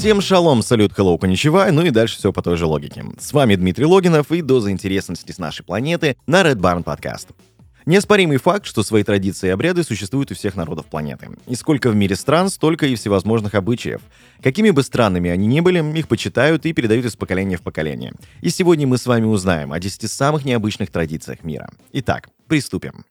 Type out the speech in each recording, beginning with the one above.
Всем шалом, салют, hello, коничева, ну и дальше все по той же логике. С вами Дмитрий Логинов и доза интересности с нашей планеты на Red Barn Podcast. Неоспоримый факт, что свои традиции и обряды существуют у всех народов планеты. И сколько в мире стран, столько и всевозможных обычаев. Какими бы странными они ни были, их почитают и передают из поколения в поколение. И сегодня мы с вами узнаем о 10 самых необычных традициях мира. Итак, приступим.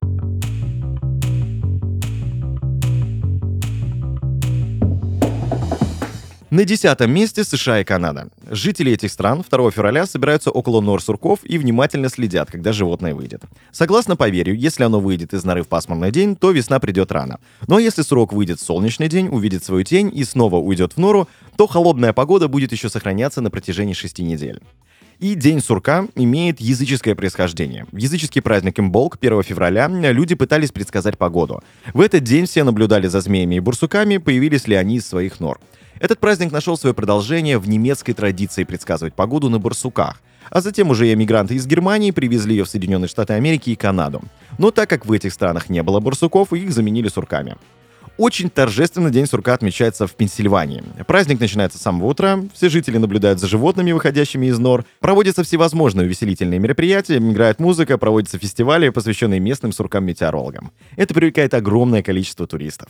На десятом месте США и Канада. Жители этих стран 2 февраля собираются около нор сурков и внимательно следят, когда животное выйдет. Согласно поверью, если оно выйдет из норы в пасмурный день, то весна придет рано. Но если сурок выйдет в солнечный день, увидит свою тень и снова уйдет в нору, то холодная погода будет еще сохраняться на протяжении шести недель. И День сурка имеет языческое происхождение. В языческий праздник Имболк 1 февраля люди пытались предсказать погоду. В этот день все наблюдали за змеями и бурсуками, появились ли они из своих нор. Этот праздник нашел свое продолжение в немецкой традиции предсказывать погоду на барсуках, а затем уже эмигранты из Германии привезли ее в Соединенные Штаты Америки и Канаду. Но так как в этих странах не было барсуков, их заменили сурками. Очень торжественно День сурка отмечается в Пенсильвании. Праздник начинается с самого утра, все жители наблюдают за животными, выходящими из нор, проводятся всевозможные увеселительные мероприятия, играет музыка, проводятся фестивали, посвященные местным суркам-метеорологам. Это привлекает огромное количество туристов.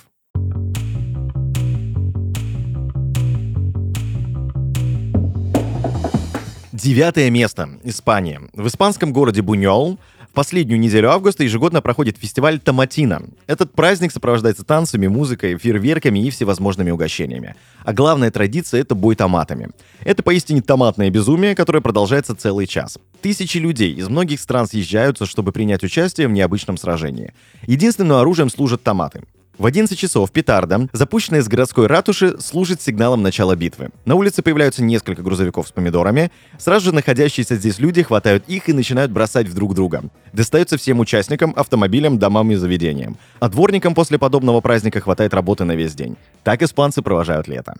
Девятое место. Испания. В испанском городе Буньол в последнюю неделю августа ежегодно проходит фестиваль Томатина. Этот праздник сопровождается танцами, музыкой, фейерверками и всевозможными угощениями. А главная традиция — это бой томатами. Это поистине томатное безумие, которое продолжается целый час. Тысячи людей из многих стран съезжаются, чтобы принять участие в необычном сражении. Единственным оружием служат томаты. В 11 часов петарда, запущенная из городской ратуши, служит сигналом начала битвы. На улице появляются несколько грузовиков с помидорами. Сразу же находящиеся здесь люди хватают их и начинают бросать в друг друга. Достается всем участникам, автомобилям, домам и заведениям. А дворникам после подобного праздника хватает работы на весь день. Так испанцы провожают лето.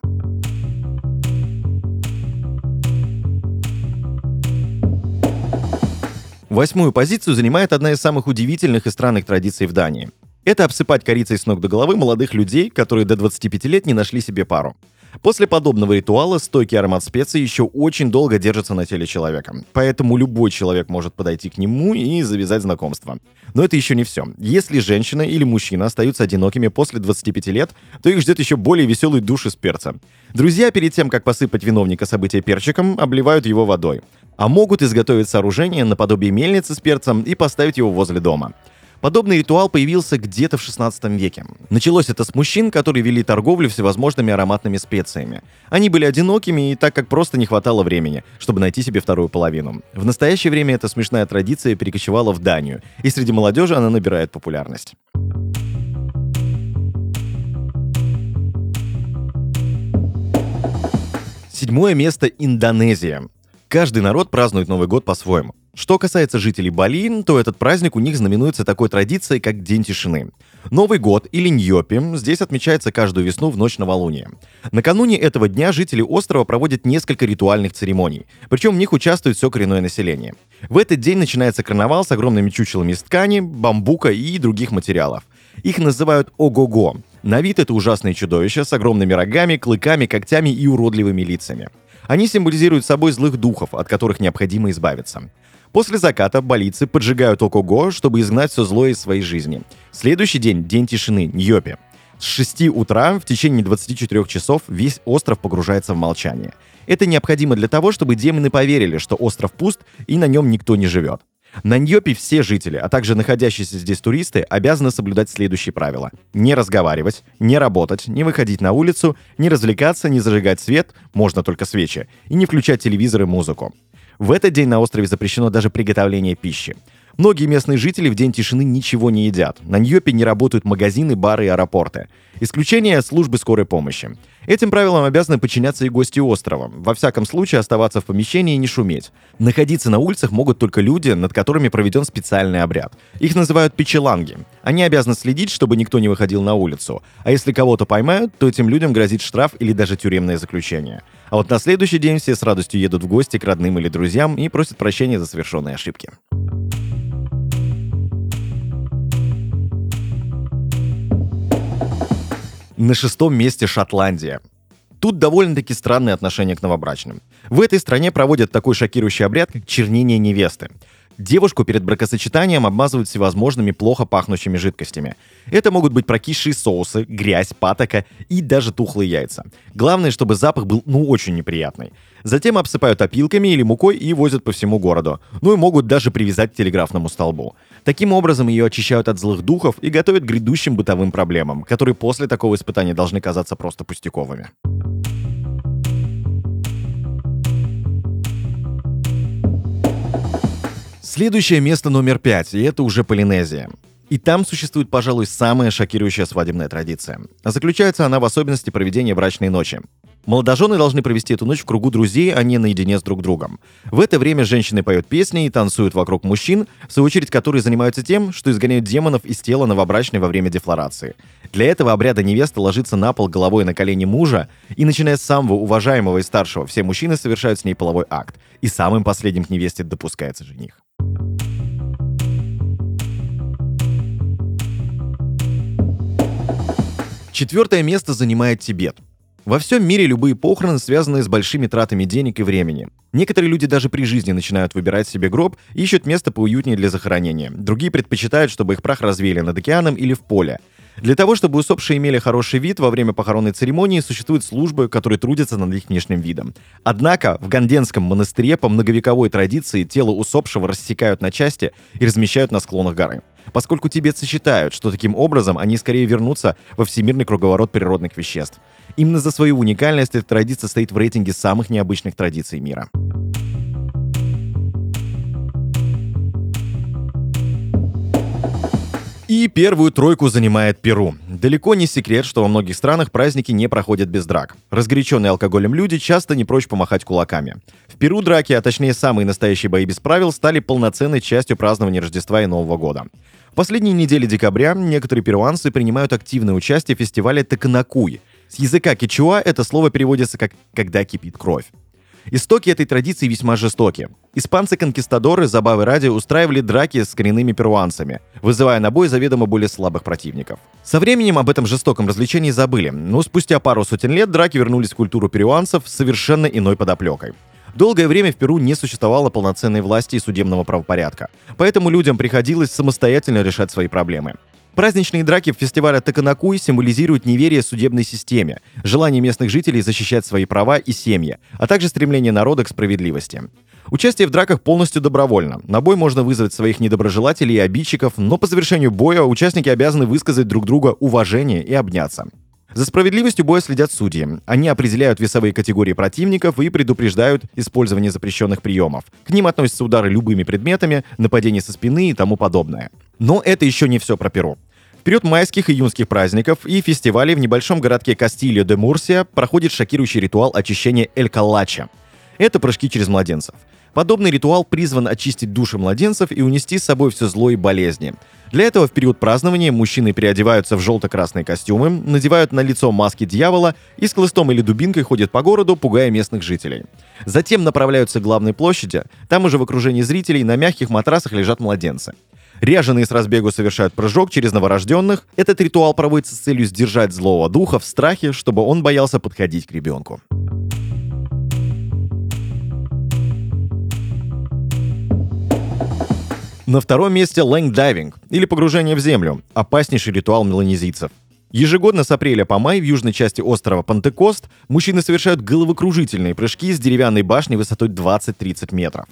Восьмую позицию занимает одна из самых удивительных и странных традиций в Дании. Это обсыпать корицей с ног до головы молодых людей, которые до 25 лет не нашли себе пару. После подобного ритуала стойкий аромат специй еще очень долго держится на теле человека, поэтому любой человек может подойти к нему и завязать знакомство. Но это еще не все. Если женщина или мужчина остаются одинокими после 25 лет, то их ждет еще более веселый душ из перца. Друзья перед тем, как посыпать виновника события перчиком, обливают его водой. А могут изготовить сооружение наподобие мельницы с перцем и поставить его возле дома. Подобный ритуал появился где-то в 16 веке. Началось это с мужчин, которые вели торговлю всевозможными ароматными специями. Они были одинокими и так как просто не хватало времени, чтобы найти себе вторую половину. В настоящее время эта смешная традиция перекочевала в Данию, и среди молодежи она набирает популярность. Седьмое место – Индонезия. Каждый народ празднует Новый год по-своему. Что касается жителей Бали, то этот праздник у них знаменуется такой традицией, как День тишины. Новый год или Ньопи здесь отмечается каждую весну в ночь новолуния. Накануне этого дня жители острова проводят несколько ритуальных церемоний, причем в них участвует все коренное население. В этот день начинается карнавал с огромными чучелами из ткани, бамбука и других материалов. Их называют ого-го. На вид это ужасные чудовища с огромными рогами, клыками, когтями и уродливыми лицами. Они символизируют собой злых духов, от которых необходимо избавиться. После заката болицы поджигают Окого, чтобы изгнать все злое из своей жизни. Следующий день — день тишины, Ньопи. С 6 утра в течение 24 часов весь остров погружается в молчание. Это необходимо для того, чтобы демоны поверили, что остров пуст и на нем никто не живет. На Ньопе все жители, а также находящиеся здесь туристы, обязаны соблюдать следующие правила. Не разговаривать, не работать, не выходить на улицу, не развлекаться, не зажигать свет, можно только свечи, и не включать телевизор и музыку. В этот день на острове запрещено даже приготовление пищи. Многие местные жители в день тишины ничего не едят. На Ньопе не работают магазины, бары и аэропорты. Исключение — службы скорой помощи. Этим правилам обязаны подчиняться и гости острова. Во всяком случае, оставаться в помещении и не шуметь. Находиться на улицах могут только люди, над которыми проведен специальный обряд. Их называют печеланги. Они обязаны следить, чтобы никто не выходил на улицу. А если кого-то поймают, то этим людям грозит штраф или даже тюремное заключение. А вот на следующий день все с радостью едут в гости к родным или друзьям и просят прощения за совершенные ошибки. На шестом месте Шотландия. Тут довольно-таки странное отношение к новобрачным. В этой стране проводят такой шокирующий обряд, как чернение невесты. Девушку перед бракосочетанием обмазывают всевозможными плохо пахнущими жидкостями. Это могут быть прокисшие соусы, грязь, патока и даже тухлые яйца. Главное, чтобы запах был ну очень неприятный. Затем обсыпают опилками или мукой и возят по всему городу. Ну и могут даже привязать к телеграфному столбу. Таким образом ее очищают от злых духов и готовят к грядущим бытовым проблемам, которые после такого испытания должны казаться просто пустяковыми. Следующее место номер пять, и это уже Полинезия. И там существует, пожалуй, самая шокирующая свадебная традиция. Заключается она в особенности проведения брачной ночи. Молодожены должны провести эту ночь в кругу друзей, а не наедине с друг другом. В это время женщины поют песни и танцуют вокруг мужчин, в свою очередь которые занимаются тем, что изгоняют демонов из тела новобрачной во время дефлорации. Для этого обряда невеста ложится на пол головой на колени мужа, и начиная с самого уважаемого и старшего, все мужчины совершают с ней половой акт, и самым последним к невесте допускается жених. Четвертое место занимает Тибет. Во всем мире любые похороны связаны с большими тратами денег и времени. Некоторые люди даже при жизни начинают выбирать себе гроб и ищут место поуютнее для захоронения. Другие предпочитают, чтобы их прах развеяли над океаном или в поле. Для того, чтобы усопшие имели хороший вид во время похоронной церемонии, существуют службы, которые трудятся над их внешним видом. Однако в Ганденском монастыре по многовековой традиции тело усопшего рассекают на части и размещают на склонах горы. Поскольку тибетцы считают, что таким образом они скорее вернутся во всемирный круговорот природных веществ. Именно за свою уникальность эта традиция стоит в рейтинге самых необычных традиций мира. И первую тройку занимает Перу. Далеко не секрет, что во многих странах праздники не проходят без драк. Разгоряченные алкоголем люди часто не прочь помахать кулаками. Перу драки, а точнее самые настоящие бои без правил, стали полноценной частью празднования Рождества и Нового года. В последние недели декабря некоторые перуанцы принимают активное участие в фестивале Таканакуй. С языка кичуа это слово переводится как «когда кипит кровь». Истоки этой традиции весьма жестоки. Испанцы-конкистадоры забавы ради устраивали драки с коренными перуанцами, вызывая на бой заведомо более слабых противников. Со временем об этом жестоком развлечении забыли, но спустя пару сотен лет драки вернулись в культуру перуанцев с совершенно иной подоплекой. Долгое время в Перу не существовало полноценной власти и судебного правопорядка, поэтому людям приходилось самостоятельно решать свои проблемы. Праздничные драки в фестивале Таканакуй символизируют неверие судебной системе, желание местных жителей защищать свои права и семьи, а также стремление народа к справедливости. Участие в драках полностью добровольно. На бой можно вызвать своих недоброжелателей и обидчиков, но по завершению боя участники обязаны высказать друг друга уважение и обняться. За справедливостью боя следят судьи. Они определяют весовые категории противников и предупреждают использование запрещенных приемов. К ним относятся удары любыми предметами, нападения со спины и тому подобное. Но это еще не все про Перу. В период майских и июнских праздников и фестивалей в небольшом городке Кастильо де Мурсия проходит шокирующий ритуал очищения Эль Калача. Это прыжки через младенцев. Подобный ритуал призван очистить души младенцев и унести с собой все зло и болезни. Для этого в период празднования мужчины переодеваются в желто-красные костюмы, надевают на лицо маски дьявола и с хлыстом или дубинкой ходят по городу, пугая местных жителей. Затем направляются к главной площади, там уже в окружении зрителей на мягких матрасах лежат младенцы. Ряженые с разбегу совершают прыжок через новорожденных. Этот ритуал проводится с целью сдержать злого духа в страхе, чтобы он боялся подходить к ребенку. На втором месте land diving, или погружение в землю, опаснейший ритуал меланезийцев. Ежегодно с апреля по май в южной части острова Пантекост мужчины совершают головокружительные прыжки с деревянной башни высотой 20-30 метров.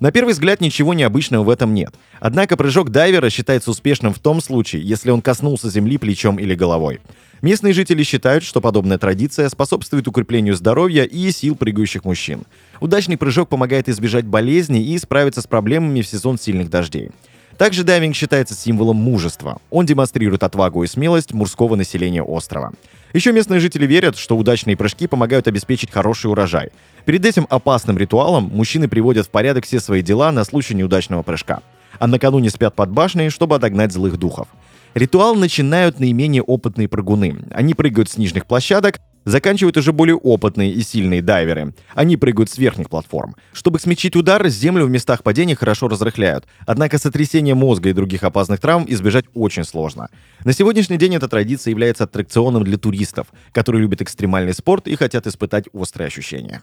На первый взгляд ничего необычного в этом нет. Однако прыжок дайвера считается успешным в том случае, если он коснулся земли плечом или головой. Местные жители считают, что подобная традиция способствует укреплению здоровья и сил прыгающих мужчин. Удачный прыжок помогает избежать болезней и справиться с проблемами в сезон сильных дождей. Также дайвинг считается символом мужества. Он демонстрирует отвагу и смелость мужского населения острова. Еще местные жители верят, что удачные прыжки помогают обеспечить хороший урожай. Перед этим опасным ритуалом мужчины приводят в порядок все свои дела на случай неудачного прыжка. А накануне спят под башней, чтобы отогнать злых духов. Ритуал начинают наименее опытные прыгуны. Они прыгают с нижних площадок, Заканчивают уже более опытные и сильные дайверы. Они прыгают с верхних платформ. Чтобы смягчить удар, землю в местах падения хорошо разрыхляют. Однако сотрясение мозга и других опасных травм избежать очень сложно. На сегодняшний день эта традиция является аттракционом для туристов, которые любят экстремальный спорт и хотят испытать острые ощущения.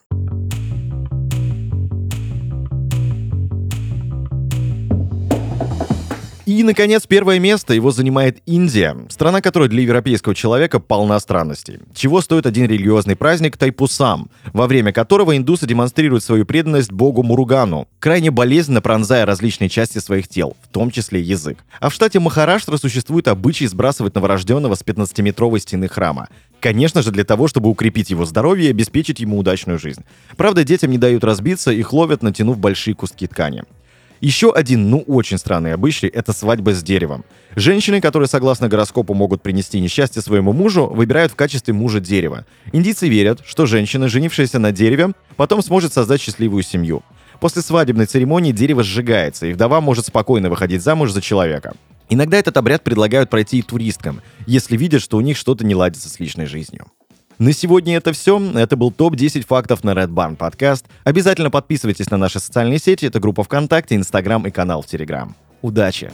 И, наконец, первое место его занимает Индия, страна, которая для европейского человека полна странностей. Чего стоит один религиозный праздник Тайпусам, во время которого индусы демонстрируют свою преданность богу Муругану, крайне болезненно пронзая различные части своих тел, в том числе язык. А в штате Махараштра существует обычай сбрасывать новорожденного с 15-метровой стены храма. Конечно же, для того, чтобы укрепить его здоровье и обеспечить ему удачную жизнь. Правда, детям не дают разбиться, их ловят, натянув большие куски ткани. Еще один, ну, очень странный обычай — это свадьба с деревом. Женщины, которые, согласно гороскопу, могут принести несчастье своему мужу, выбирают в качестве мужа дерево. Индийцы верят, что женщина, женившаяся на дереве, потом сможет создать счастливую семью. После свадебной церемонии дерево сжигается, и вдова может спокойно выходить замуж за человека. Иногда этот обряд предлагают пройти и туристкам, если видят, что у них что-то не ладится с личной жизнью. На сегодня это все. Это был топ-10 фактов на Red Barn подкаст. Обязательно подписывайтесь на наши социальные сети. Это группа ВКонтакте, Инстаграм и канал в Телеграм. Удачи!